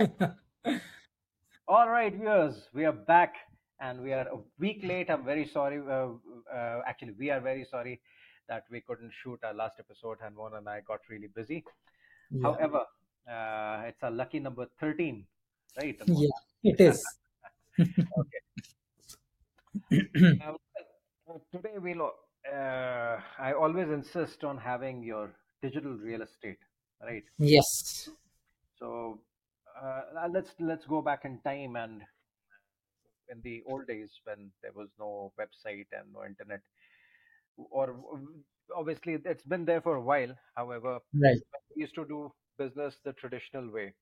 All right, viewers, we are back and we are a week late. I'm very sorry. Uh, uh, actually, we are very sorry that we couldn't shoot our last episode and Mon and I got really busy. Yeah, However, uh, it's a lucky number 13, right? Yeah, it is. Okay. Um, uh, today we'll. Uh, I always insist on having your digital real estate, right? Yes. So uh, let's let's go back in time and in the old days when there was no website and no internet, or obviously it's been there for a while. However, Right. we used to do business the traditional way.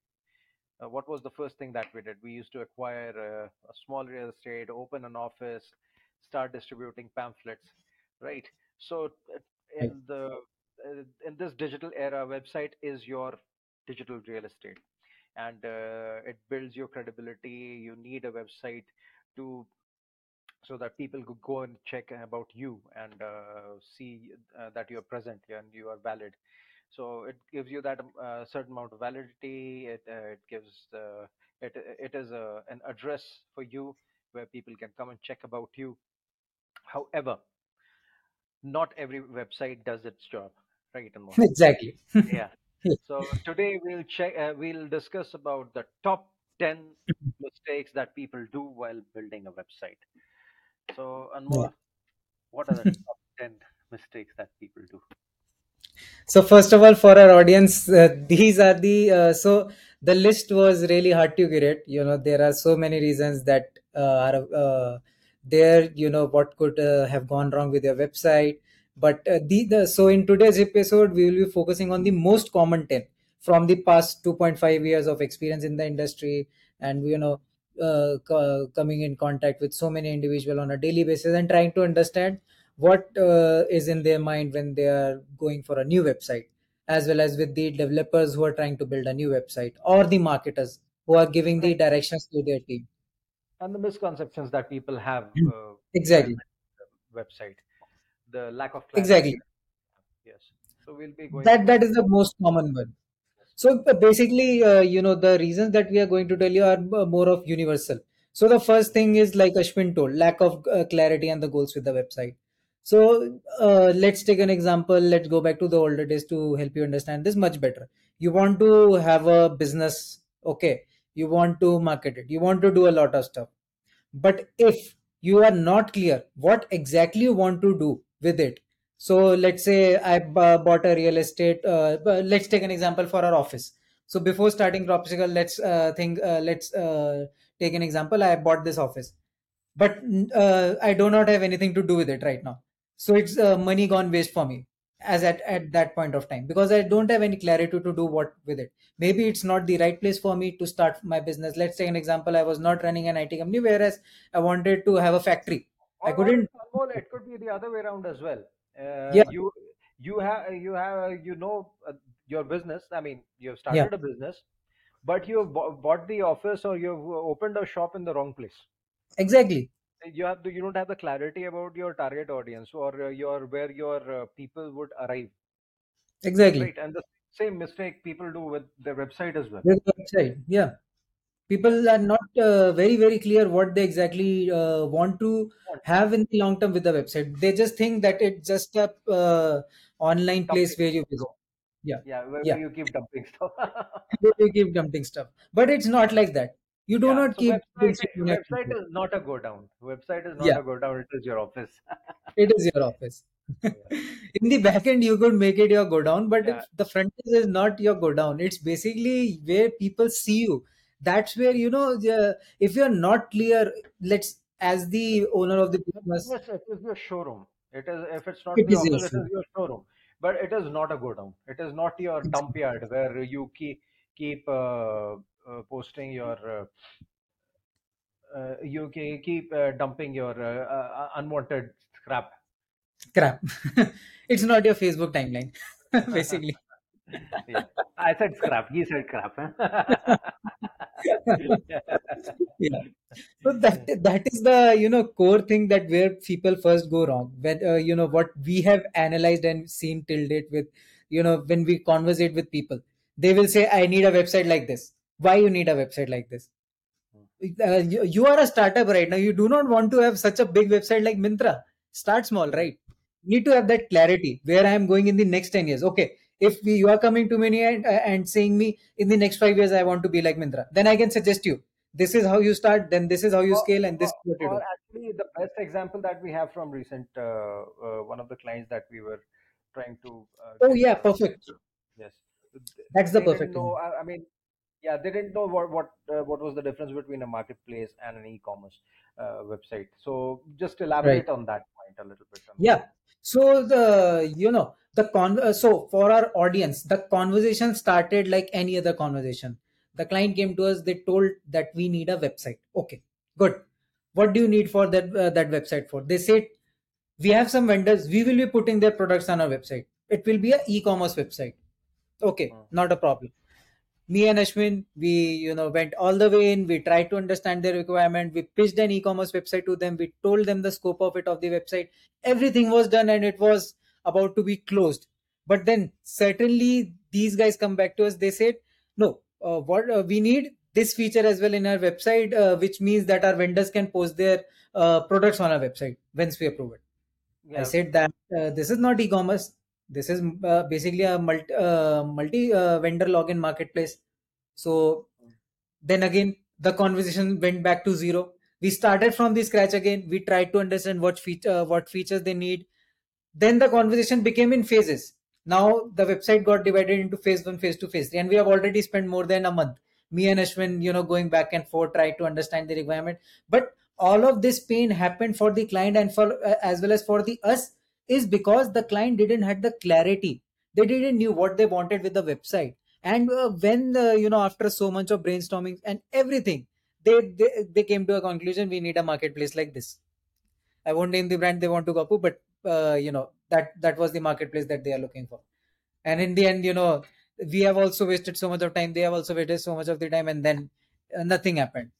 Uh, what was the first thing that we did? We used to acquire a, a small real estate, open an office, start distributing pamphlets, right? So uh, Right. in the uh, in this digital era, website is your digital real estate, and uh, it builds your credibility. You need a website to so that people could go and check about you and uh, see uh, that you're present and you are valid so it gives you that uh, certain amount of validity it, uh, it gives uh, it, it is a, an address for you where people can come and check about you however not every website does its job right? Exactly. yeah so today we'll check uh, we'll discuss about the top 10 mistakes that people do while building a website so Yeah. Anmol, what are the top 10 mistakes that people do So first of all, for our audience, uh, these are the uh, so the list was really hard to curate. You know, there are so many reasons that uh, are uh, there. You know, what could uh, have gone wrong with your website. But uh, the, the so in today's episode, we will be focusing on the most common ten from the past 2.5 years of experience in the industry, and you know, uh, co- coming in contact with so many individuals on a daily basis and trying to understand what uh, is in their mind when they are going for a new website as well as with the developers who are trying to build a new website or the marketers who are giving the directions to their team. And the misconceptions that people have Mm. uh, exactly. website the lack of clarity exactly yes so we'll be going that that is the most common one So uh, basically, uh, you know, the reasons that we are going to tell you are uh, more of universal. So the first thing is like Ashwin told, lack of uh, clarity and the goals with the website. So uh, let's take an example. Let's go back to the older days to help you understand this much better. You want to have a business, okay? You want to market it. You want to do a lot of stuff. But if you are not clear what exactly you want to do with it, so let's say I bought a real estate. Uh, let's take an example for our office. So before starting Crobstacle, let's uh, think. Uh, let's uh, take an example. I bought this office, but uh, I do not have anything to do with it right now. So it's uh, money gone waste for me as at, at that point of time because I don't have any clarity to do what with it. Maybe it's not the right place for me to start my business. Let's take an example. I was not running an IT company, whereas I wanted to have a factory. I or, or couldn't. Anmol, it could be the other way around as well uh, Yeah, you you have you have you know uh, your business i mean you've yeah, started a business but you've bo- bought the office or you've opened a shop in the wrong place exactly, you have the, you don't have the clarity about your target audience or uh, your where your uh, people would arrive exactly. right and the same mistake people do with their website as well With the website, yeah. People are not uh, very very clear what they exactly uh, want to have in the long term with the website. They just think that it's just a uh, online place where you visit. Yeah, yeah where, yeah. you keep dumping stuff you keep dumping stuff, but it's not like that. You do yeah not so keep website stuff in your website is not a go down website is not Yeah, a go down it is your office it is your office. In the back end, you could make it your go down, but the front end is not your go down, it's basically where people see you. That's where you know the, if you're not clear. Let's as the owner of the business, Yes, it is your showroom. It is if it's not it the office, it is your showroom. But it is not a go down. It is not your dump yard where you keep keep uh, uh, posting your uh, uh, you ke- keep uh, dumping your uh, unwanted crap Crap. it's not your Facebook timeline, basically. yeah, I said scrap. He said crap. yeah. So that that is the you know core thing that where people first go wrong. When uh, you know what we have analyzed and seen till date with you know when we conversate with people, they will say, "I need a website like this." why you need a website like this? Uh, you, you are a startup right now. You do not want to have such a big website like Myntra start small right? Need to have that clarity. Where i am going in the next 10 years. Okay if we, you are coming to me and, uh, and saying me in the next five years i want to be like Myntra then i can suggest you this is how you start then this is how you Or, scale and this or, is what you do actually, the best example that we have from recent uh, uh, one of the clients that we were trying to uh, oh yeah perfect yes, that's the they perfect know. I, I mean, yeah, they didn't know what what uh, what was the difference between a marketplace and an e-commerce uh, website. So just right elaborate on that point a little bit. Yeah. So the you know the con uh, so for our audience, the conversation started like any other conversation. The client came to us. They told that we need a website. Okay, good. What do you need for that uh, that website for? They said we have some vendors. We will be putting their products on our website. It will be a e-commerce website. Okay, not a problem me and Ashwin, we you know went all the way in. We tried to understand their requirement. We pitched an e-commerce website to them. We told them the scope of it of the website. Everything was done and it was about to be closed. But then certainly these guys come back to us. They said, no, uh, what uh, we need this feature as well in our website, uh, which means that our vendors can post their uh, products on our website once we approve it. I said that uh, this is not e-commerce. This is uh, basically a multi uh, multi vendor login marketplace. So then again, the conversation went back to zero. We started from the scratch again. We tried to understand what feature, what features they need. Then the conversation became in phases. Now the website got divided into phase one, phase two, phase three, and we have already spent more than a month. Me and Ashwin, you know, going back and forth, try to understand the requirement. But all of this pain happened for the client and for uh, as well as for the us is because the client didn't had the clarity. They didn't knew what they wanted with the website. And uh, when uh, you know after so much of brainstorming and everything, they, they they came to a conclusion: we need a marketplace like this I won't name the brand they want to go to, but uh, you know that that was the marketplace that they are looking for. And in the end, you know, we have also wasted so much of time. They have also wasted so much of the time, and then uh, nothing happened.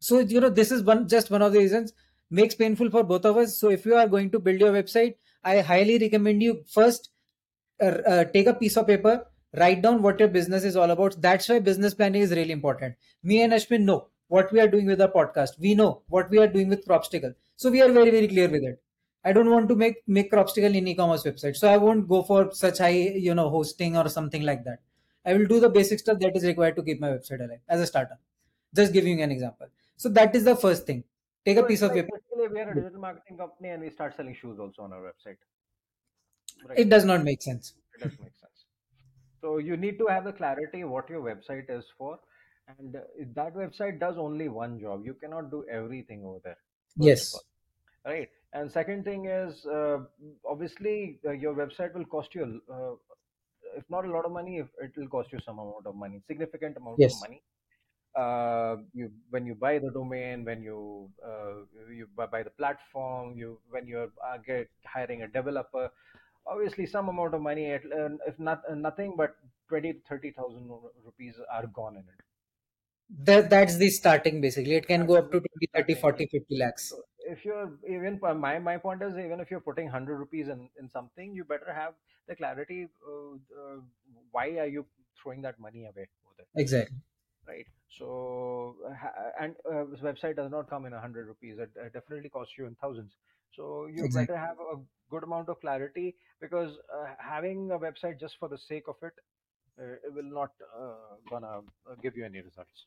So you know, this is one just one of the reasons makes painful for both of us. So if you are going to build your website, I highly recommend you first uh, uh, take a piece of paper, write down what your business is all about. That's why business planning is really important. Me and Ashwin know what we are doing with our podcast. We know what we are doing with Crobstacle. So we are very, very clear with it. I don't want to make make Crobstacle in e-commerce website. So I won't go for such high, you know, hosting or something like that. I will do the basic stuff that is required to keep my website alive as a startup. Just giving you an example. So that is the first thing. Take a piece of paper. we are a digital marketing company and we start selling shoes also on our website. Right. It does not make sense. It does make sense. So you need to have the clarity what your website is for, and that website does only one job. You cannot do everything over there. Yes, all, right? And second thing is, uh, obviously, uh, your website will cost you, uh, if not a lot of money, if it will cost you some amount of money, significant amount of money. Uh, you when you buy the domain, when you uh, you buy, buy the platform, you when you're uh, get hiring a developer, obviously some amount of money, at, uh, if not uh, nothing but twenty to thirty thousand rupees are gone in it. that that's the starting basically. It can go up to the 20, 30, 40, 50 lakhs. So if you're even my my point is even if you're putting hundred rupees in in something, you better have the clarity. Uh, uh, why are you throwing that money away Exactly. right? So and uh, this website does not come in a hundred rupees. It, it definitely costs you in thousands. So you better have a good amount of clarity because uh, having a website just for the sake of it, uh, it will not uh, gonna give you any results.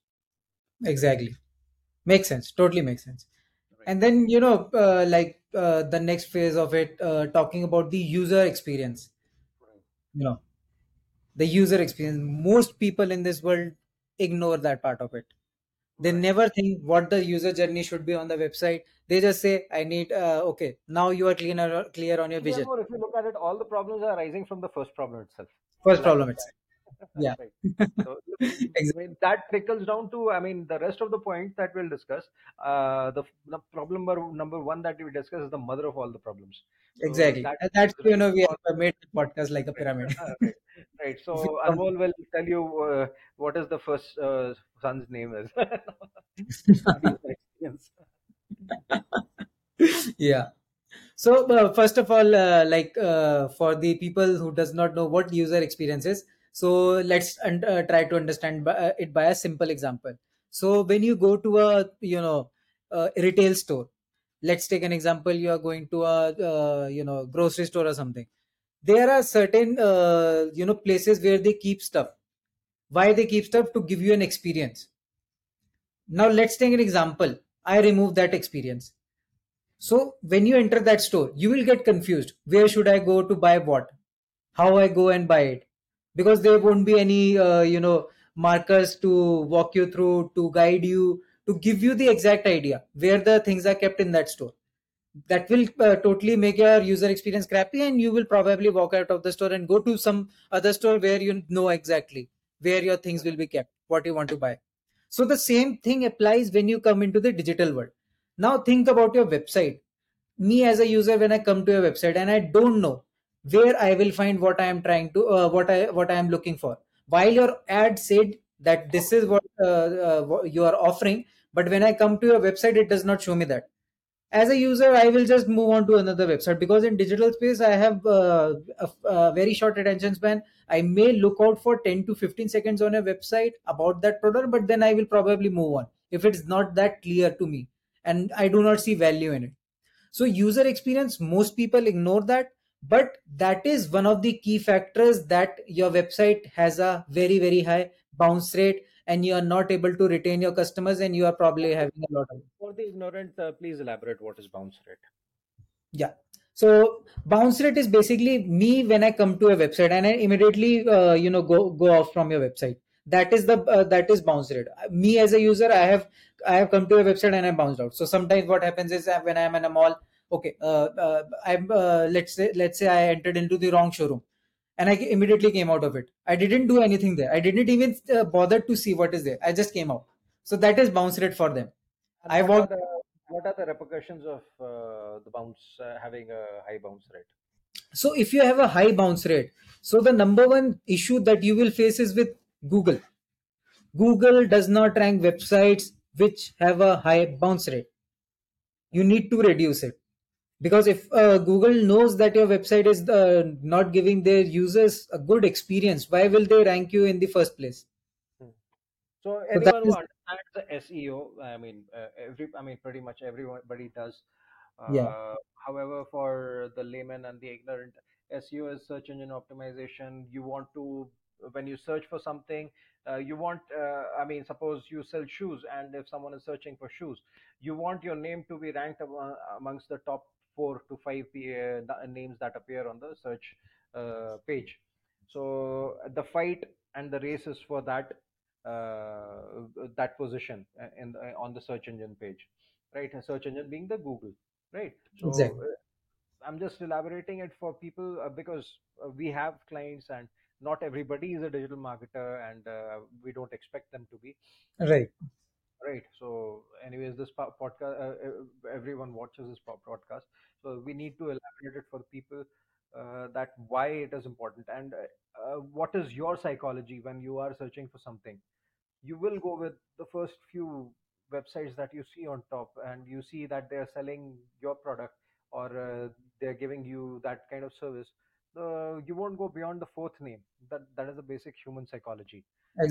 Exactly. Makes sense. Totally makes sense. And then, you know, uh, like uh, the next phase of it, uh, talking about the user experience, you know, the user experience. Most people in this world ignore that part of it. They Right. never think what the user journey should be on the website. They just say, I need, uh, okay, now you are cleaner clear on your vision. therefore, if you look at it, all the problems are arising from the first problem itself, First problem itself. Yeah. Right. So I exactly. mean, that trickles down to, I mean, the rest of the points that we'll discuss. Uh, the, the problem number, number one that we discuss is the mother of all the problems. So Exactly. that that's, you know, we have made the podcast like a pyramid. right. right. So Anmol will tell you uh, what is the first uh, son's name is. Yeah. So uh, first of all, uh, like uh, for the people who does not know what user experience is, so let's uh, try to understand uh, it by a simple example. So when you go to a you know retail store let's take an example you are going to a uh, you know grocery store or something. There are certain uh, you know places where they keep stuff. Why they keep stuff? To give you an experience. Now let's take an example. I remove that experience. So when you enter that store you will get confused. Where should i go to buy what? How i go and buy it because there won't be any uh, you know markers to walk you through to guide you to give you the exact idea where the things are kept in that store. That will uh, totally make your user experience crappy and you will probably walk out of the store and go to some other store where you know exactly where your things will be kept what you want to buy. So the same thing applies when you come into the digital world. Now think about your website. Me as a user when i come to a website and i don't know where i will find what i am trying to uh, what i what i am looking for. While your ad said that this is what, uh, uh, what you are offering but when i come to your website it does not show me that. As a user i will just move on to another website because in digital space i have uh, a, a, very short attention span. I may look out for 10 to 15 seconds on a website about that product but then i will probably move on if it's not that clear to me and i do not see value in it. So user experience most people ignore that but that is one of the key factors that your website has a very very high bounce rate and you are not able to retain your customers and you are probably having a lot of for the ignorant uh, please elaborate what is bounce rate. Yeah. So bounce rate is basically me when i come to a website and i immediately uh, you know go go off from your website. That is the uh, that is bounce rate. Me as a user i have i have come to a website and i bounced out. So sometimes what happens is when i am in a mall okay uh, uh, i'm uh, let's say let's say i entered into the wrong showroom and i immediately came out of it. I didn't do anything there. I didn't even uh, bother to see what is there. I just came out. So that is bounce rate for them. And i what are the, what are the repercussions of uh, the bounce uh, having a high bounce rate? So if you have a high bounce rate so the number one issue that you will face is with google. Google does not rank websites which have a high bounce rate. You need to reduce it because if uh, google knows that your website is uh, not giving their users a good experience why will they rank you in the first place Hmm. So so that anyone who is understands the SEO, I mean, uh, every, I mean, pretty much everybody does. yeah Uh, however, for the layman and the ignorant, SEO is search engine optimization. You want to, when you search for something, uh, you want, uh, I mean, suppose you sell shoes, and if someone is searching for shoes, you want your name to be ranked amo- amongst the top four to five uh, the names that appear on the search uh, page. So the fight and the race is for that uh, that position uh, in the, on the search engine page, right? A search engine being the Google, right? So exactly uh, I'm just elaborating it for people uh, because uh, we have clients and not everybody is a digital marketer and uh, we don't expect them to be right right. So anyways this podcast uh, uh, everyone watches this podcast. So we need to elaborate it for people uh, that why it is important. And uh, uh, what is your psychology when you are searching for something? You will go with the first few websites that you see on top and you see that they're selling your product or uh, they're giving you that kind of service. Uh, you won't go beyond the fourth name. That that is the basic human psychology.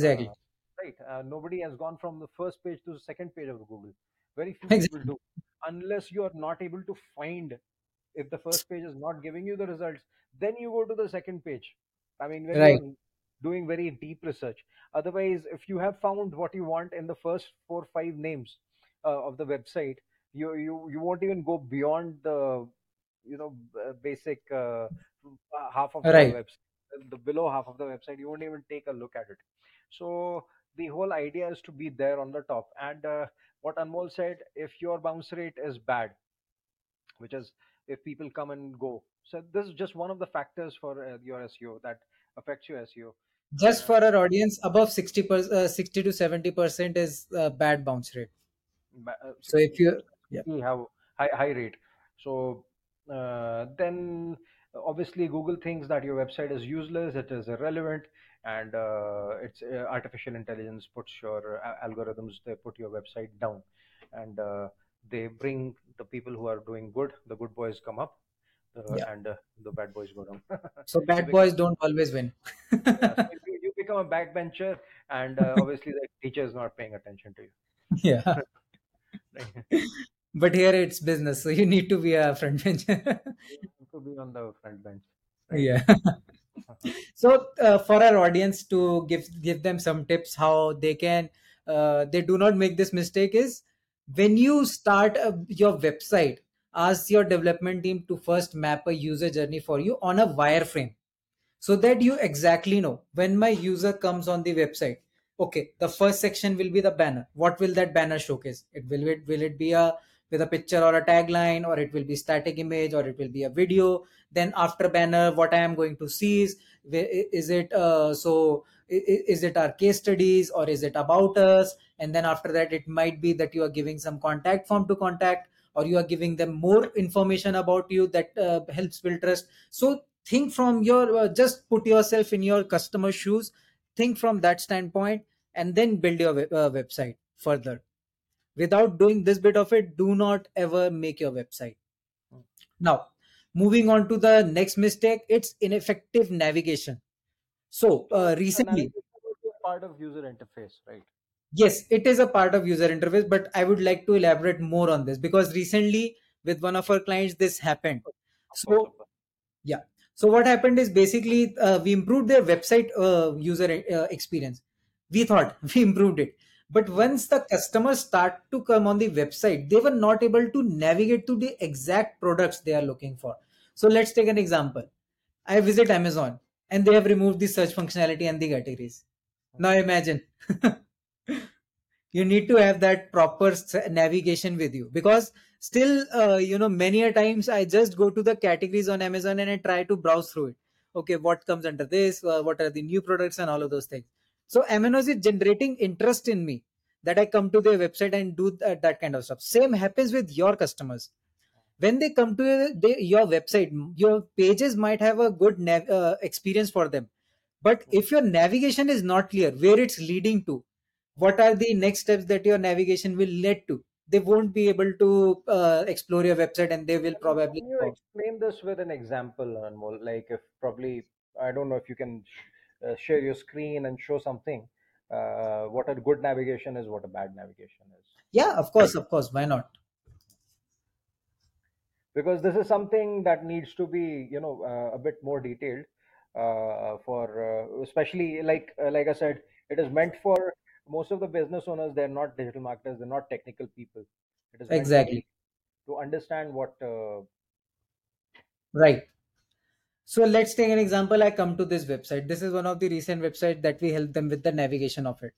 Uh, exactly right. Uh, nobody has gone from the first page to the second page of google. Very few people do. Unless you are not able to find if the first page is not giving you the results then you go to the second page. I mean when you're doing very deep research. Otherwise if you have found what you want in the first four five names uh, of the website you you you won't even go beyond the you know basic uh, half of the right. website the below half of the website you won't even take a look at it so the whole idea is to be there on the top and uh, what anmol said if your bounce rate is bad which is if people come and go. So this is just one of the factors for uh, your SEO that affects your SEO. just for our audience above 60 per, uh, 60 to 70 percent is uh, bad bounce rate uh, so if you yeah how high, high rate. So uh, then obviously Google thinks that your website is useless, it is irrelevant, and uh, it's uh, artificial intelligence puts your uh, algorithms they put your website down, and uh, they bring the people who are doing good. The good boys come up, yeah and uh, the bad boys go down. so bad boys don't always win yeah, so you, become a backbencher, and uh, obviously the teacher is not paying attention to you. yeah. but here it's business, so you need to be a front bencher. To be on the front bench. Right? Yeah. so uh, for our audience to give give them some tips how they can uh, they do not make this mistake is when you start a, your website ask your development team to first map a user journey for you on a wireframe so that you exactly know when my user comes on the website okay the first section will be the banner what will that banner showcase it will it will it be a with a picture or a tagline or it will be static image or it will be a video. Then after banner what i am going to see is is it uh, so is it our case studies or is it about us? And then after that it might be that you are giving some contact form to contact or you are giving them more information about you that uh, helps build trust. So think from your uh, just put yourself in your customer shoes think from that standpoint and then build your uh, website further without doing this bit of it do not ever make your website. Now moving on to the next mistake it's ineffective navigation. So uh, recently part of user interface right? Yes it is a part of user interface but i would like to elaborate more on this because recently with one of our clients this happened. So yeah. So what happened is basically uh, we improved their website uh, user uh, experience. We thought we improved it but once the customers start to come on the website they were not able to navigate to the exact products they are looking for. So let's take an example. I visit amazon and they have removed the search functionality and the categories. Now imagine. You need to have that proper navigation with you. Because still uh, you know many a times i just go to the categories on amazon and i try to browse through it. Okay what comes under this? Uh, what are the new products and all of those things so Amazon is generating interest in me that I come to their website and do that, that kind of stuff. Same happens with your customers. When they come to your website, your pages might have a good nav- uh, experience for them. But if your navigation is not clear, where it's leading to, what are the next steps that your navigation will lead to, they won't be able to uh, explore your website and they will probably. Can you explain this with an example, Anmol? Like if probably I don't know if you can share your screen and show something uh, what a good navigation is what a bad navigation is. Yeah of course of course why not? Because this is something that needs to be you know uh, a bit more detailed uh, for uh, especially like uh, like i said it is meant for most of the business owners they're not digital marketers they're not technical people. It is exactly. to understand what right so let's take an example. I come to this website. This is one of the recent websites that we help them with the navigation of it.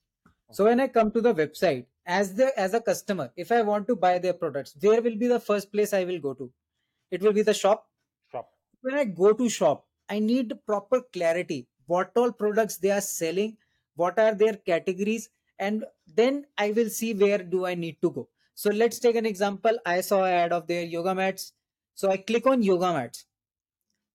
So when I come to the website, as the as a customer, if I want to buy their products, where will be the first place I will go to? It will be the shop. Shop. When I go to shop, I need proper clarity. What all products they are selling, what are their categories, and then I will see where do I need to go. So let's take an example. I saw an ad of their yoga mats. So I click on yoga mats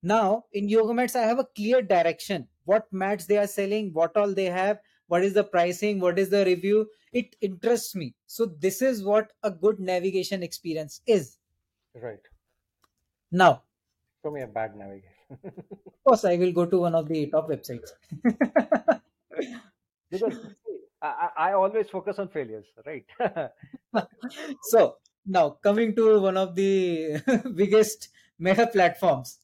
now in yoga mats, I have a clear direction. What mats they are selling, what all they have, what is the pricing, what is the review. It interests me. So this is what a good navigation experience is. Right. Now. Show me a bad navigation. of course, I will go to one of the top websites. because I, I always focus on failures, right? so now coming to one of the biggest meta platforms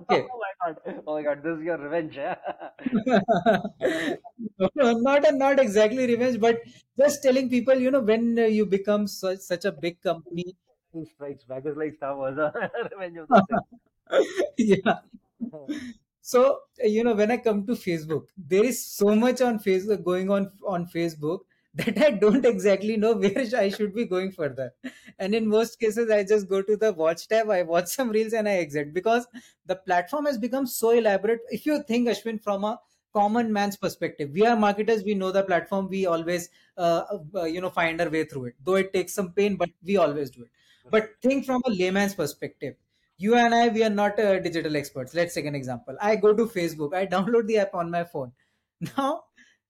Oh okay. Oh my god! Oh my god! This is your revenge, yeah? not not exactly revenge, but just telling people, you know, when you become such such a big company, strikes back is like Star Wars, revenge of the yeah. so you know, when I come to Facebook, there is so much on Facebook going on on Facebook that I don't exactly know where I should be going further. And in most cases, I just go to the watch tab, I watch some reels, and I exit because the platform has become so elaborate. If you think, Ashwin, from a common man's perspective, we are marketers, we know the platform, we always, uh, uh, you know, find our way through it. Though it takes some pain, but we always do it. But think from a layman's perspective. You and I, we are not uh, digital experts. Let's take an example. I go to Facebook, I download the app on my phone. Now,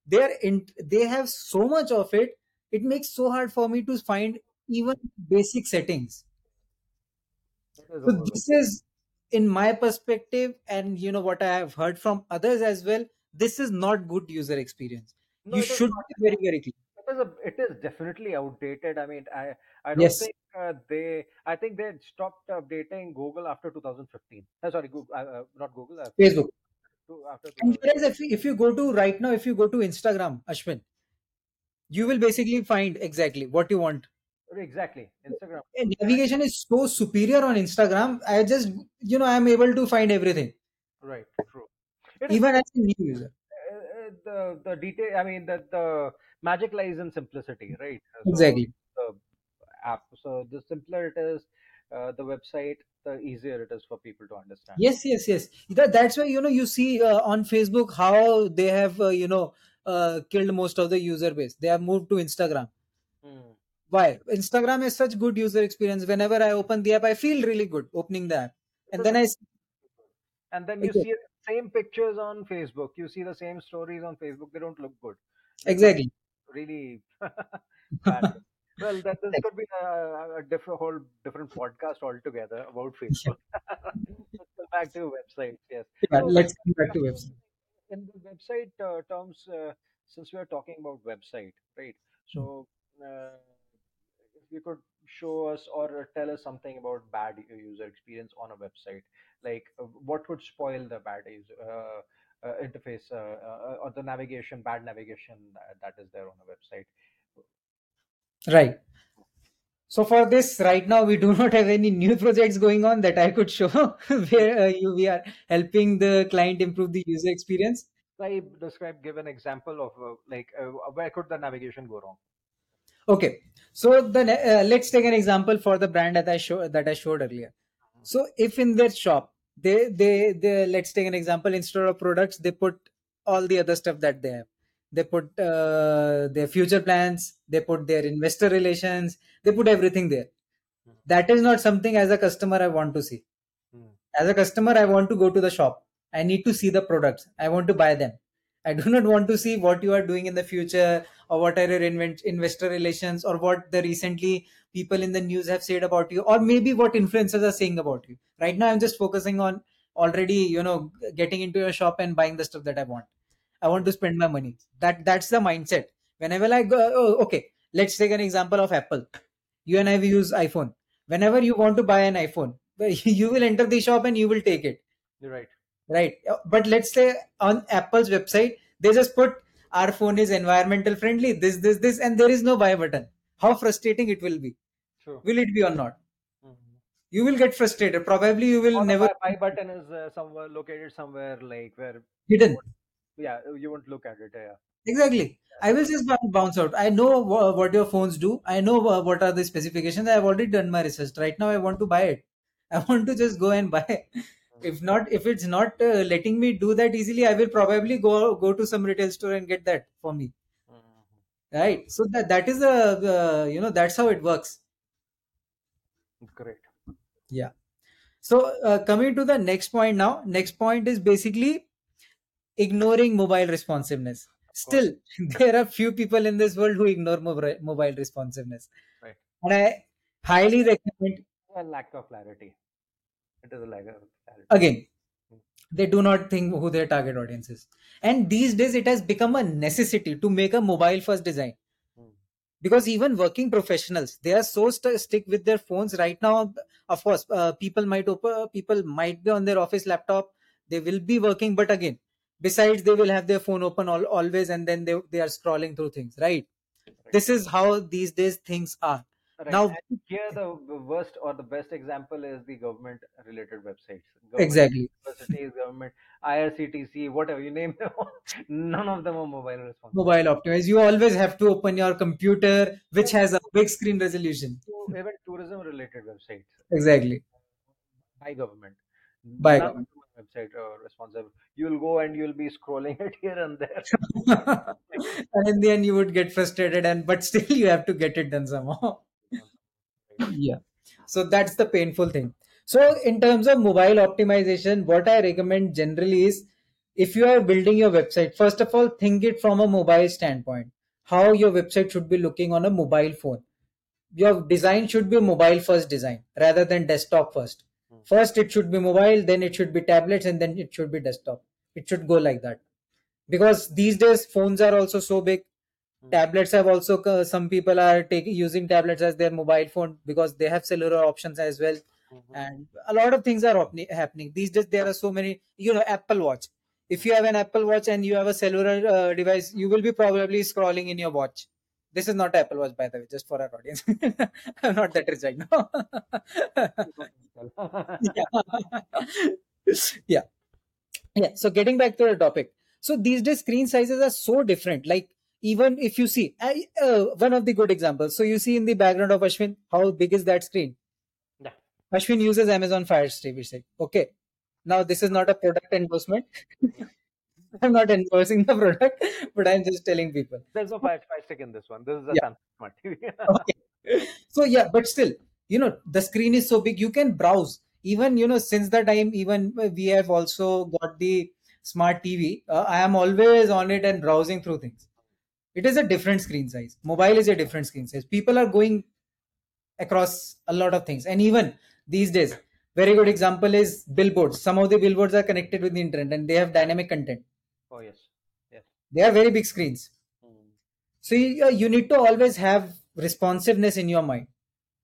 they're in they have so much of it it makes so hard for me to find even basic settings so this is in my perspective and you know what i have heard from others as well this is not good user experience No, you should be very very clear It is a. It is definitely outdated. I mean, I. I don't yes think uh, they. I think they stopped updating Google after 2015. Uh, sorry, Google. Uh, uh, not Google. Uh, facebook to, after and whereas if, you- if you go to right now if you go to instagram ashwin you will basically find exactly what you want Exactly. Instagram. And navigation is so superior on instagram i just you know i'm able to find everything Right. True. It is even as a new user uh, uh, the the detail. I mean, that the magic lies in simplicity, right? So exactly the app. So the simpler it is, uh, the website, the easier it is for people to understand. yes yes yes that, that's why you know you see uh, on facebook how they have uh, you know uh, killed most of the user base they have moved to instagram Hmm. why instagram is such good user experience whenever i open the app i feel really good opening the app and then i And then you Exactly. see the same pictures on Facebook. You see the same stories on Facebook. They don't look good. Exactly really bad. Well, that this could be a, a different whole different podcast altogether about Facebook. Let's go back to websites. Yes. yeah, So let's come back to website in the website uh, terms, uh, since we are talking about website, right? So, uh, if you could show us or tell us something about bad user experience on a website, like uh, what would spoil the bad user uh, uh, interface uh, uh, or the navigation, bad navigation that, that is there on a website? Right so for this right now we do not have any new projects going on that i could show where uh, you, we are helping the client improve the user experience Describe, describe, give an example of uh, like uh, where could the navigation go wrong? Okay, so the uh, let's take an example for the brand that I show that I showed earlier. So if in their shop they they they let's take an example instead of products they put all the other stuff that they have. They put uh, their future plans, they put their investor relations, they put everything there. Mhm. That is not something as a customer I want to see. Hmm. As a customer, I want to go to the shop. I need to see the products. I want to buy them. I do not want to see what you are doing in the future or what are your invent- investor relations or what the recently people in the news have said about you or maybe what influencers are saying about you. Right now, I'm just focusing on already, you know, getting into your shop and buying the stuff that I want. I want to spend my money. That that's the mindset. Whenever I go, oh, okay, let's take an example of Apple. You and I we use iPhone. Whenever you want to buy an iPhone, you will enter the shop and you will take it You're right. right Uh, but let's say on apple's website they just put our phone is environmental friendly this this this and there is no buy button how frustrating it will be True. will it be or not Mhm. you will get frustrated probably you will never buy, buy button is uh, somewhere located somewhere like where hidden yeah you won't look at it yeah. Exactly. I will just bounce out. I know what your phones do. I know what are the specifications. I've already done my research. Right now i want to buy it. I want to just go and buy. If not if it's not uh, letting me do that easily i will probably go go to some retail store and get that for me. Mhm. right? So that that is a uh, you know that's how it works. Great. Yeah. So uh, coming to the next point now. Next point is basically ignoring mobile responsiveness. Still there are few people in this world who ignore mobile mobile responsiveness. Right. and i highly recommend a lack of clarity. It is a lack of clarity. Again they do not think who their target audience is. And these days it has become a necessity to make a mobile first design. Hmm. because even working professionals they are so st- stick with their phones right now. Of course uh, people might open people might be on their office laptop. They will be working. But again besides they will have their phone open all, always and then they, they are scrolling through things right? This is how these days things are. Right. now and here the worst or the best example is the government related websites. Government exactly. universities government irctc whatever you name them none of them are mobile responsive. Mobile optimized. You always have to open your computer which has a big screen resolution. So even tourism related websites. Exactly. By government. By none of them are website uh, responsive you'll go and you'll be scrolling it here and there. And in the end you would get frustrated and but still you have to get it done somehow. Yeah. So that's the painful thing. So in terms of mobile optimization what i recommend generally is if you are building your website first of all think it from a mobile standpoint how your website should be looking on a mobile phone. Your design should be mobile first design rather than desktop first. First it should be mobile then it should be tablets and then it should be desktop. It should go like that. Because these days phones are also so big. Hmm. tablets have also uh, some people are taking using tablets as their mobile phone because they have cellular options as well. Mhm. and a lot of things are happening- happening. These days there are so many you know apple watch. If you have an apple watch and you have a cellular uh, device you will be probably scrolling in your watch this is not apple watch by the way just for our audience. I'm not that rich right now. Yeah. yeah. Yeah so getting back to the topic. So these days screen sizes are so different. Like even if you see I, uh, one of the good examples. So you see in the background of ashwin how big is that screen? Yeah. ashwin uses amazon fire TV stick. Okay. Now this is not a product endorsement i'm not endorsing the product but i'm just telling people There's no fire, fire stick in this one. This is a Yeah. TV. okay so yeah but still you know the screen is so big you can browse even you know since the time even we have also got the smart tv uh, i am always on it and browsing through things it is a different screen size mobile is a different screen size people are going across a lot of things and even these days very good example is billboards some of the billboards are connected with the internet and they have dynamic content. They are very big screens. Hmm. so you, uh, you need to always have responsiveness in your mind.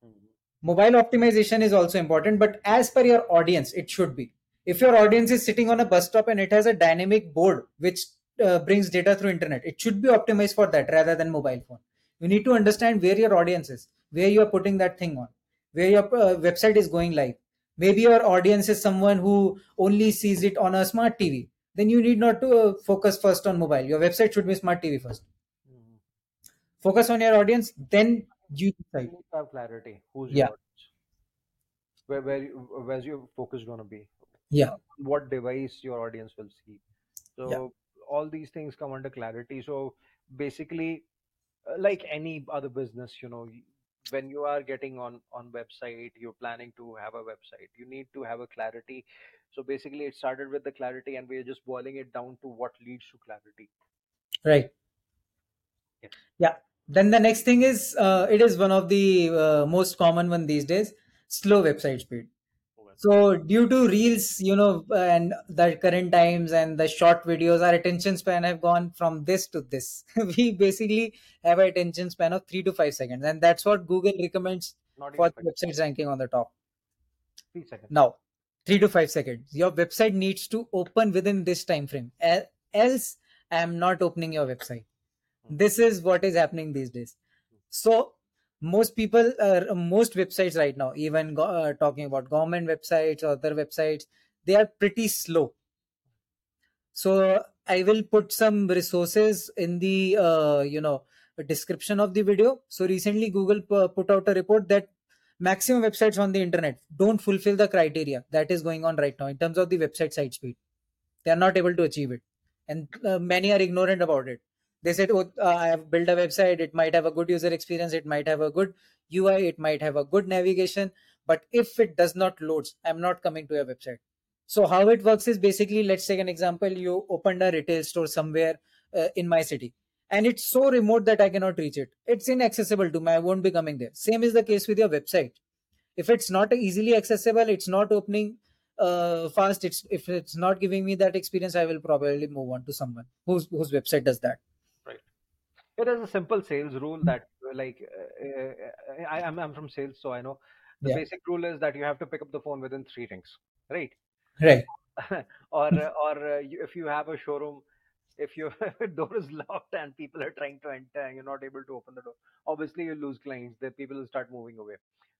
Hmm. mobile optimization is also important but as per your audience it should be. If your audience is sitting on a bus stop and it has a dynamic board which uh, brings data through internet it should be optimized for that rather than mobile phone. You need to understand where your audience is where you are putting that thing on where your uh, website is going live. Maybe your audience is someone who only sees it on a smart tv then you need not to uh, focus first on mobile your website should be smart tv first Hmm. focus on your audience then you decide You have clarity. Who's Yeah. your audience? Where where where's your focus gonna be? yeah What device your audience will see? So Yeah. all these things come under clarity. So basically, uh, like any other business, you know, when you are getting on on website, you're planning to have a website. You need to have a clarity. So basically, it started with the clarity, and we're just boiling it down to what leads to clarity. right Yeah. yeah then the next thing is uh, it is one of the uh, most common one these days slow website speed so due to reels you know and the current times and the short videos our attention span have gone from this to this. We basically have an attention span of 3 to 5 seconds and that's what google recommends Not for websites ranking on the top. Three seconds. now 3 to 5 seconds. Your website needs to open within this time frame else i am not opening your website. Hmm. This is what is happening these days. So most people uh, most websites right now even go, uh, talking about government websites or other websites they are pretty slow. So i will put some resources in the uh, you know description of the video. So recently google pu- put out a report that maximum websites on the internet don't fulfill the criteria that is going on right now in terms of the website site speed. They are not able to achieve it. And uh, many are ignorant about it they said oh uh, i have built a website. It might have a good user experience. It might have a good ui it might have a good navigation. But if it does not loads i'm not coming to your website. So how it works is basically let's take an example. You opened a retail store somewhere uh, in my city and it's so remote that i cannot reach it. It's inaccessible to me. I won't be coming there. Same is the case with your website. If it's not easily accessible it's not opening uh, fast it's if it's not giving me that experience i will probably move on to someone whose whose website does that It is a simple sales rule that, uh, like, uh, uh, I, I'm, I'm from sales, so I know the Yeah. basic rule is that you have to pick up the phone within three rings, right? right or uh, or uh, you, if you have a showroom, if your door is locked and people are trying to enter and you're not able to open the door, obviously you lose clients. The people will start moving away.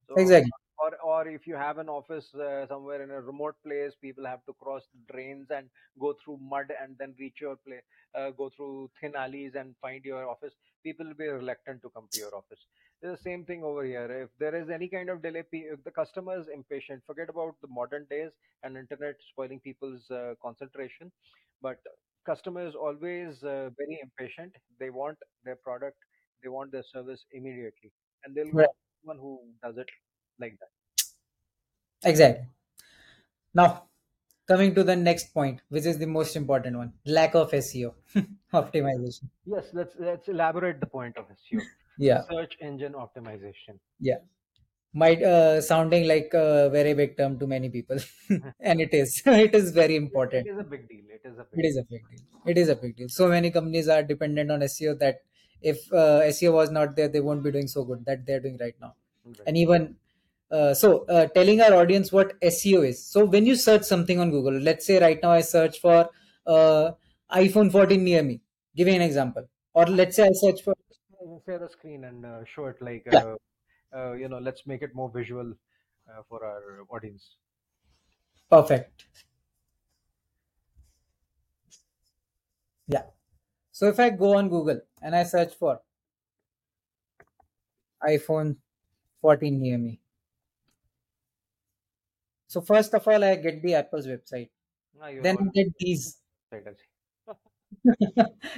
So, exactly or or if you have an office uh, somewhere in a remote place, people have to cross drains and go through mud and then reach your place, uh, go through thin alleys and find your office. People will be reluctant to come to your office. The same thing over here. If there is any kind of delay, pe- if the customer is impatient, forget about the modern days and internet spoiling people's uh, concentration. But customer is always uh, very impatient. They want their product, they want their service immediately, and they'll right someone who does it like that. exactly. Now coming to the next point which is the most important one lack of seo optimization. Yes, let's let's elaborate the point of SEO. yeah. Search engine optimization. yeah. Might uh, sounding like a very big term to many people and it is. It is very important. It is a big deal. It is a it big is a big deal. It is a big deal. So many companies are dependent on seo that if uh, seo was not there they won't be doing so good that they're doing right now. Right. and even uh, so uh, telling our audience what seo is so when you search something on google let's say right now i search for uh, iphone 14 near me giving an example or let's say i search for Share the screen and uh, show it like yeah uh, uh, you know. Let's make it more visual uh, for our audience. perfect yeah so if i go on google and i search for iphone 14 near me so first of all i get the apple's website you then i get these right, I see.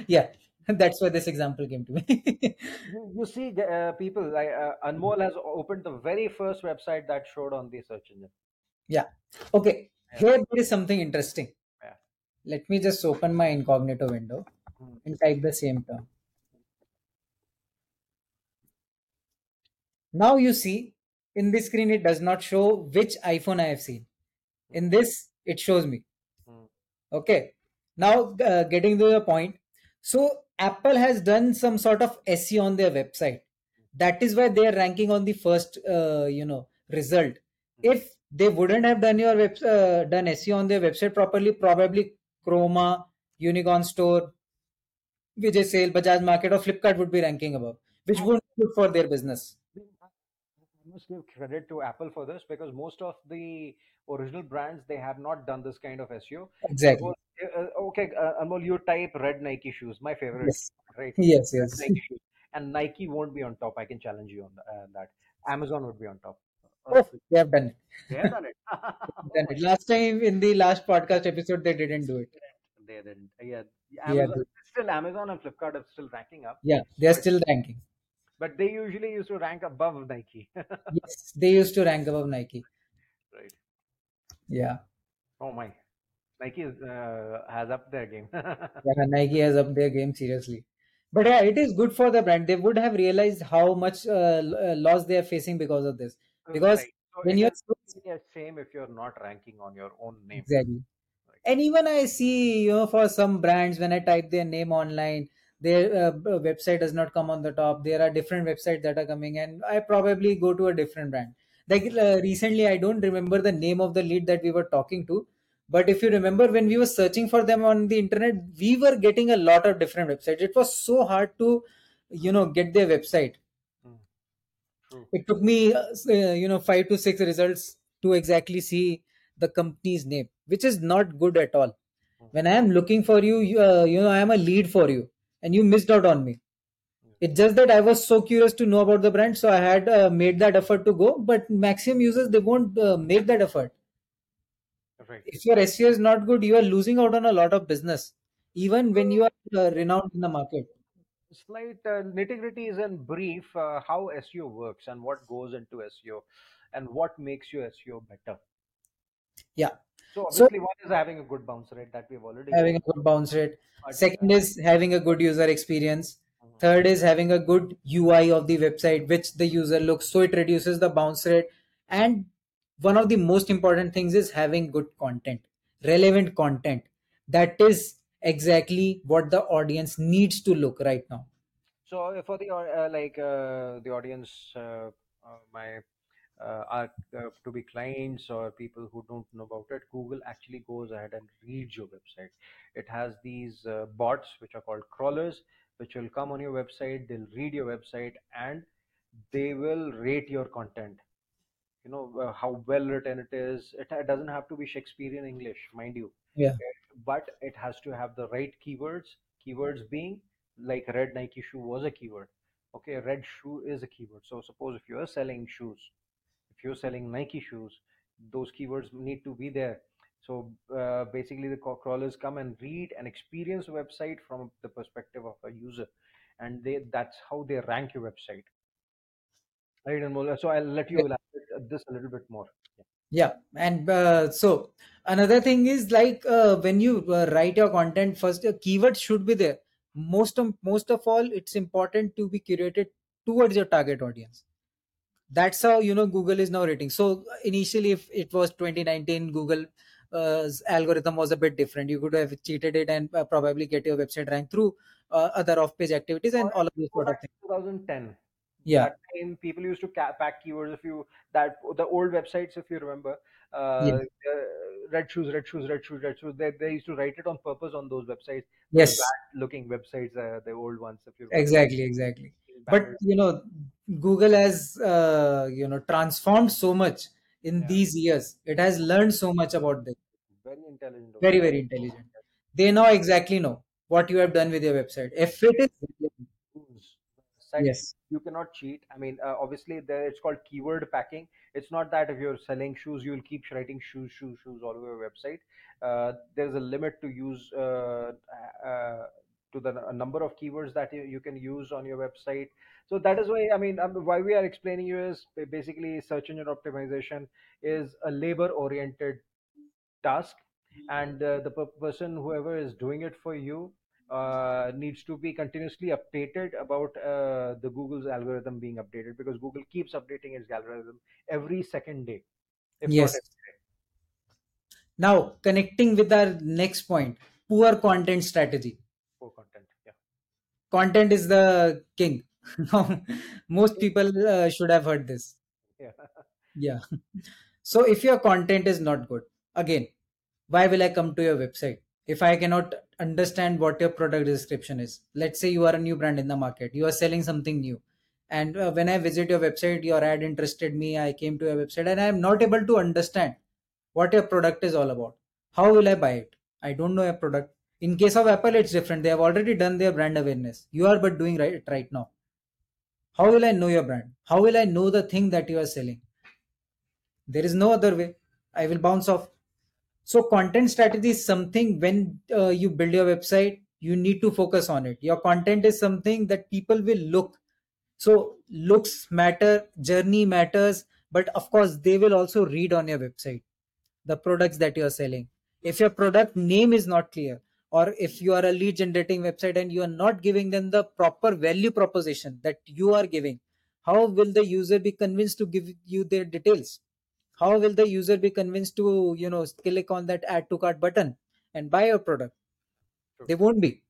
yeah that's why this example came to me You, you see, uh, people, like, uh, Anmol has opened the very first website that showed on the search engine. yeah okay Yeah. here there is something interesting Yeah. let me just open my incognito window. And type the same term. Now you see in this screen it does not show which iphone i have seen. In this it shows me. Hmm. okay. Now uh, getting to the point. So apple has done some sort of seo on their website. That is why they are ranking on the first uh, you know result. If they wouldn't have done your web uh, done seo on their website properly probably Croma unicorn store vijay sale bajaj market or flipkart would be ranking above which would be good for their business I must give credit to Apple for this because most of the original brands they have not done this kind of SEO. exactly Suppose, uh, okay, uh, Anmol, you type red Nike shoes, my favorite, yes right? yes yes Nike shoes, and Nike won't be on top. I can challenge you on uh, that. Amazon would be on top. Oh they have done it they have done it. Done it. last time in the last podcast episode they didn't do it they didn't. Yeah, yeah Amazon they, still Amazon and Flipkart are still ranking up, yeah they are still ranking but they usually used to rank above Nike. yes they used to rank above nike right. yeah Oh my, Nike is, uh, has upped their game. Yeah, Nike has upped their game seriously. But yeah, it is good for the brand. They would have realized how much uh, uh, loss they are facing because of this. Because right. So when you're is a shame if you're not ranking on your own name. exactly. And even I see, you know, for some brands, when I type their name online, their uh, website does not come on the top. There are different websites that are coming, and I probably go to a different brand. Like uh, recently, I don't remember the name of the lead that we were talking to, but if you remember when we were searching for them on the internet, we were getting a lot of different websites. It was so hard to, you know, get their website. Mm, True. It took me, uh, uh, you know, five to six results to exactly see the company's name, which is not good at all. Mm, When I am looking for you, you, uh, you know, I am a lead for you, and you missed out on me. mm, It's just that I was so curious to know about the brand, so I had uh, made that effort to go. But maximum users they won't uh, make that effort. Right. If your SEO is not good, you are losing out on a lot of business, even when you are uh, renowned in the market. Slight uh, nitty gritty is in brief uh, how SEO works and what goes into SEO and what makes your SEO better. Yeah. So So one is having a good bounce rate that we've already having a good bounce rate. Second is having a good user experience. mhm, Third is having a good UI of the website, which the user looks, so it reduces the bounce rate. And one of the most important things is having good content, relevant content. That is exactly what the audience needs to look right now. so for the uh, like uh, the audience, uh, uh, my are uh, to be clients or people who don't know about it, Google actually goes ahead and reads your website. It has these uh, bots which are called crawlers, which will come on your website, they'll read your website, and they will rate your content. You know uh, how well written it is. It, it doesn't have to be Shakespearean English, mind you, Yeah. but it has to have the right keywords. Keywords being like red Nike shoe was a keyword. Okay, red shoe is a keyword. So suppose if you are selling shoes, if you're selling Nike shoes, those keywords need to be there. So uh, basically, the crawlers come and read and experience the website from the perspective of a user, and they that's how they rank your website. Right, Anmol? So I'll let you elaborate this a little bit more. Yeah. Yeah, and uh, so another thing is like uh, when you uh, write your content, first your keywords should be there. Most of most of all, it's important to be curated towards your target audience. That's how you know google is now rating so initially if it was 2019 google uh, algorithm was a bit different you could have cheated it and uh, probably get your website ranked through uh, other off page activities and Or all of these sort of things 2010. yeah That time people used to ca- pack keywords. If you that the old websites, if you remember, uh, yes uh, red shoes, red shoes, red shoes, red shoes. They they used to write it on purpose on those websites. Yes looking websites, uh, the old ones, if you remember, exactly exactly but you know google has uh, you know transformed so much in Yeah, these years. It has learned so much about this very intelligent very very intelligent. They now exactly know what you have done with your website. If it is. Site yes. you cannot cheat. I mean, uh, obviously, there it's called keyword packing. It's not that if you're selling shoes, you'll keep writing shoes, shoes, shoes all over your website. Uh, there's a limit to use uh, uh, to the number of keywords that you, you can use on your website. So that is why I mean, um, why we are explaining you is basically search engine optimization is a labor-oriented task and uh, the per- person whoever is doing it for you uh, needs to be continuously updated about uh, the google's algorithm being updated because google keeps updating its algorithm every second day yes. now connecting with our next point poor content strategy. for content yeah content is the king. Most people uh, should have heard this. Yeah. Yeah. So if your content is not good again why will i come to your website? If i cannot understand what your product description is let's say you are a new brand in the market you are selling something new and uh, when i visit your website your ad interested me i came to your website and i am not able to understand what your product is all about how will i buy it? I don't know your product in case of apple it's different. They have already done their brand awareness. You are but doing right right now. How will i know your brand? How will i know the thing that you are selling? There is no other way. I will bounce off. So content strategy is something when uh, you build your website you need to focus on it. Your content is something that people will look. So looks matter journey matters but of course they will also read on your website the products that you are selling. If your product name is not clear or if you are a lead generating website and you are not giving them the proper value proposition that you are giving how will the user be convinced to give you their details? How will the user be convinced to you know click on that add to cart button and buy your product? True. They won't be.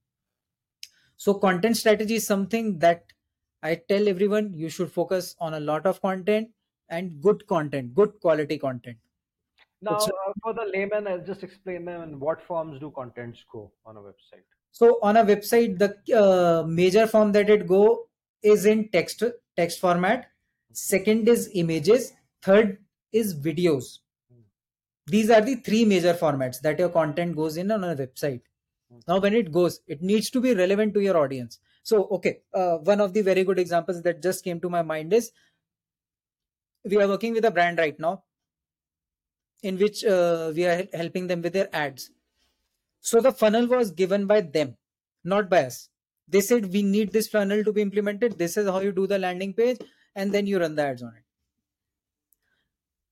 So content strategy is something that i tell everyone you should focus on a lot of content and good content good quality content now uh, for the layman i'll just explain them in what forms do contents go on a website. So on a website the uh, major form that it go is in text text format. Second is images. Third is videos. Hmm, these are the three major formats that your content goes in on a website. Hmm, now when it goes it needs to be relevant to your audience. So okay uh, one of the very good examples that just came to my mind is we are working with a brand right now in which uh, we are helping them with their ads. So the funnel was given by them not by us. They said we need this funnel to be implemented. This is how you do the landing page and then you run the ads on it.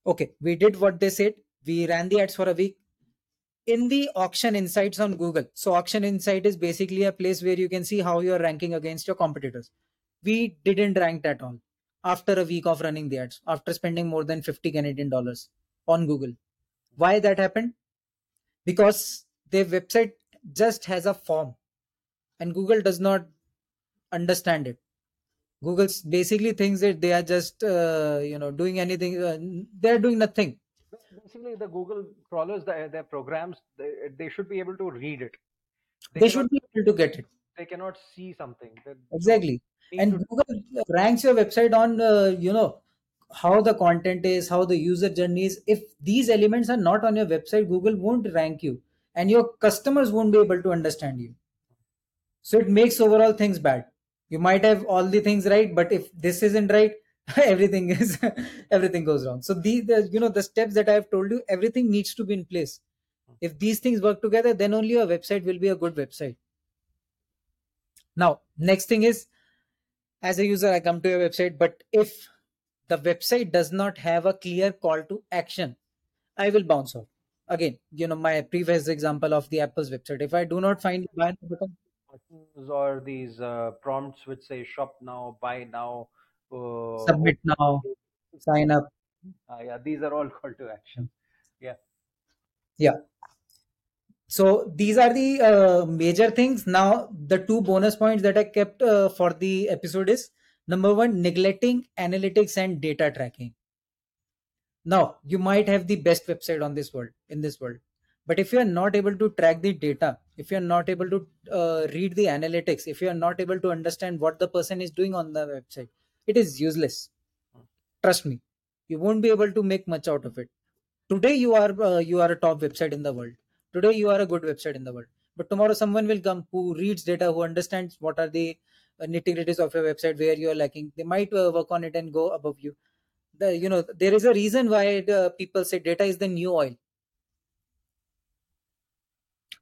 Okay we did what they said. We ran the ads for a week. In the auction insights on google so auction insight is basically a place where you can see how you're ranking against your competitors. We didn't rank at all after a week of running the ads after spending more than 50 canadian dollars on google. Why that happened? Because their website just has a form and google does not understand it. Google basically thinks that they are just uh, you know doing anything uh, they're doing nothing. Basically the google crawlers their, their programs they, they should be able to read it. They they should be able to get it. They cannot see something. They- so exactly. and google ranks your website on uh, you know how the content is how the user journey is. If these elements are not on your website google won't rank you and your customers won't be able to understand you. So it makes overall things bad. You might have all the things right but if this isn't right everything is everything goes wrong. So the, the you know the steps that i have told you everything needs to be in place. If these things work together then only your website will be a good website. Now next thing is as a user i come to your website but if the website does not have a clear call to action i will bounce off again you know my previous example of the apple's website if i do not find buy or these uh, prompts which say shop now buy now uh, submit now sign up. Uh, yeah, these are all call to action. Yeah. Yeah. So these are the uh, major things. Now, the two bonus points that I kept uh, for the episode is number one, neglecting analytics and data tracking. Now, you might have the best website on this world in this world, but if you are not able to track the data, if you are not able to uh, read the analytics, if you are not able to understand what the person is doing on the website, it is useless. Trust me, you won't be able to make much out of it. Today, you are uh, you are a top website in the world. Today, you are a good website in the world. But tomorrow, someone will come who reads data, who understands what are the nitty gritties of your website, where you are lacking. They might uh, work on it and go above you. The you know there is a reason why the people say data is the new oil.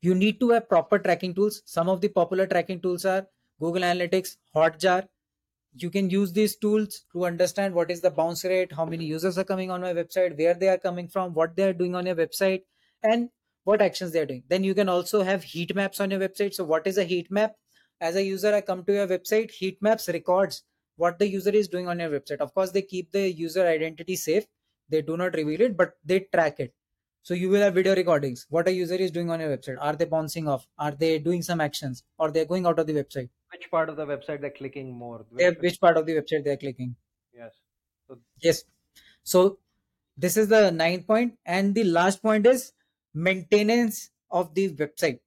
You need to have proper tracking tools. Some of the popular tracking tools are google analytics hotjar. You can use these tools to understand what is the bounce rate how many users are coming on my website where they are coming from what they are doing on your website and what actions they are doing. Then you can also have heat maps on your website. So what is a heat map as a user i come to your website heat maps records what the user is doing on your website. Of course they keep the user identity safe. They do not reveal it but they track it. So you will have video recordings what a user is doing on your website. Are they bouncing off? Are they doing some actions? Or they're going out of the website? Which part of the website they're clicking more? They- which part of the website they're clicking? Yes. So yes. So this is the ninth point. And the last point is maintenance of the website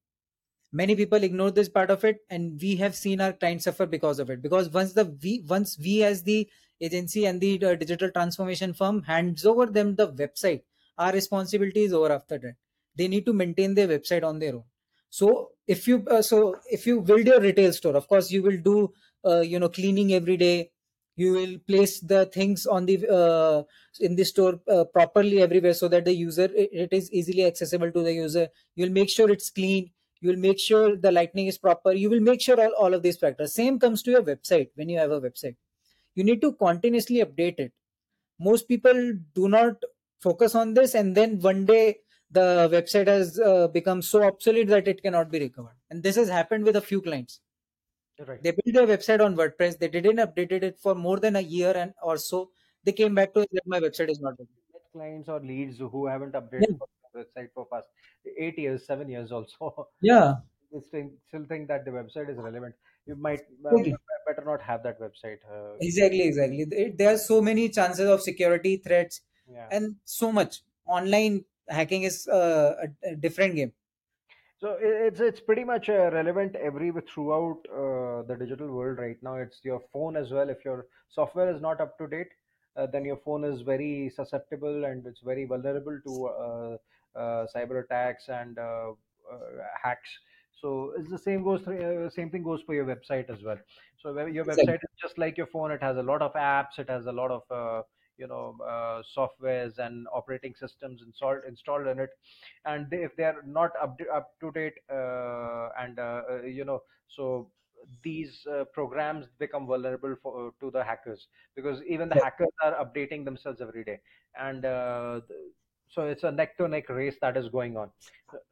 many people ignore this part of it and we have seen our clients suffer because of it. Because once the we once we as the agency and the uh, digital transformation firm hands over them the website our responsibility is over after that. They need to maintain their website on their own. So if you uh, so if you build your retail store of course you will do uh, you know cleaning every day. You will place the things on the uh, in the store uh, properly everywhere so that the user it, is easily accessible to the user. You'll make sure it's clean you will make sure the lightning is proper. You will make sure all, all of these factors. Same comes to your website when you have a website. You need to continuously update it. Most people do not focus on this and then one day the website has uh, become so obsolete that it cannot be recovered. And this has happened with a few clients. Right. they built their website on wordpress. They didn't updated it for more than a year and or so. They came back to it that my website is not ready. Clients or leads who haven't updated Yeah. Website for past eight years, seven years also. yeah they still, think that the website is relevant. You might uh, Totally. better not have that website. Uh, exactly exactly There- there are so many chances of security threats yeah. and so much online hacking is uh, a, a different game So it's it's pretty much uh, relevant every throughout uh, the digital world right now. It's your phone as well. If your software is not up to date, uh, then your phone is very susceptible and it's very vulnerable to uh, uh, cyber attacks and uh, uh, hacks. So it's the same goes through, uh, same thing goes for your website as well. So your website is just like your phone. It has a lot of apps. It has a lot of uh, you know uh, softwares and operating systems installed installed in it and they, if they are not up to, up to date uh, and uh, uh, you know so these uh, programs become vulnerable for to the hackers because even the hackers are updating themselves every day and uh, so it's a neck to neck race that is going on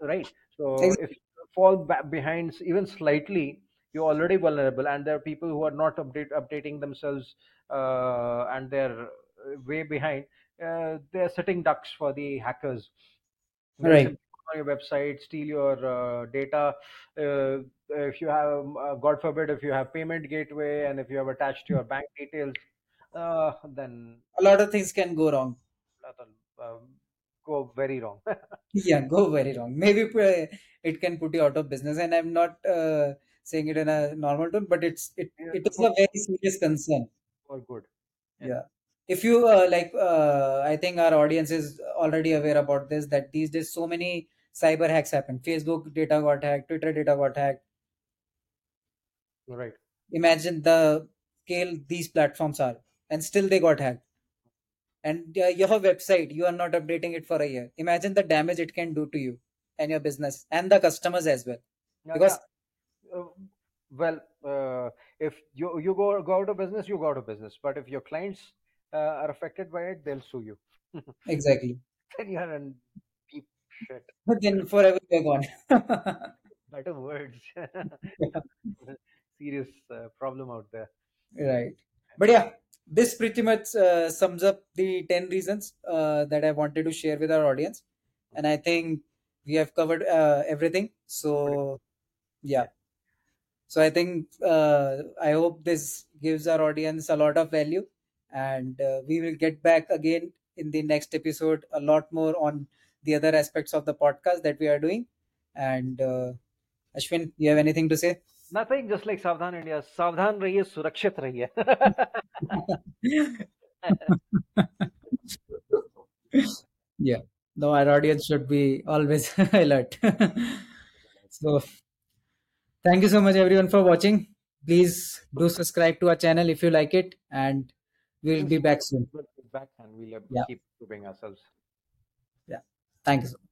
right? So if you fall ba- behind even slightly you're already vulnerable and there are people who are not update, updating themselves uh, and they're uh, way behind uh, they're sitting ducks for the hackers. Right. on your website, steal your uh, data. Uh, if you have, uh, God forbid, if you have payment gateway and if you have attached your bank details, uh, then a lot of things can go wrong. That'll um, go very wrong. yeah go very wrong maybe uh, it can put you out of business and i'm not uh, saying it in a normal tone but it's it, Yeah, it is a very serious concern for good. Yeah. yeah if you uh, like uh, i think our audience is already aware about this that these days so many cyber hacks happen facebook data got hacked twitter data got hacked Right. imagine the scale these platforms are and still they got hacked and uh, your website you are not updating it for a year imagine the damage it can do to you and your business and the customers as well Yeah, because yeah. Uh, well, uh, if you you go go out of business, you go out of business. But if your clients uh, are affected by it, they'll sue you. exactly then you're in deep shit. then forever you're gone Better words. Serious uh, problem out there. right but yeah this pretty much uh, sums up the 10 reasons uh, that I wanted to share with our audience. And I think we have covered uh, everything. So, yeah. So I think uh, I hope this gives our audience a lot of value, and uh, we will get back again in the next episode a lot more on the other aspects of the podcast that we are doing. And uh, Ashwin, you have anything to say? Nothing, just like Savdhan India. Savdhan rahiye, surakshit rahiye. yeah. No, our audience should be always alert. so, thank you so much, everyone, for watching. Please do subscribe to our channel if you like it, and we'll be back soon. We'll be back and we'll Yeah. keep improving ourselves. Yeah. Thank you so much.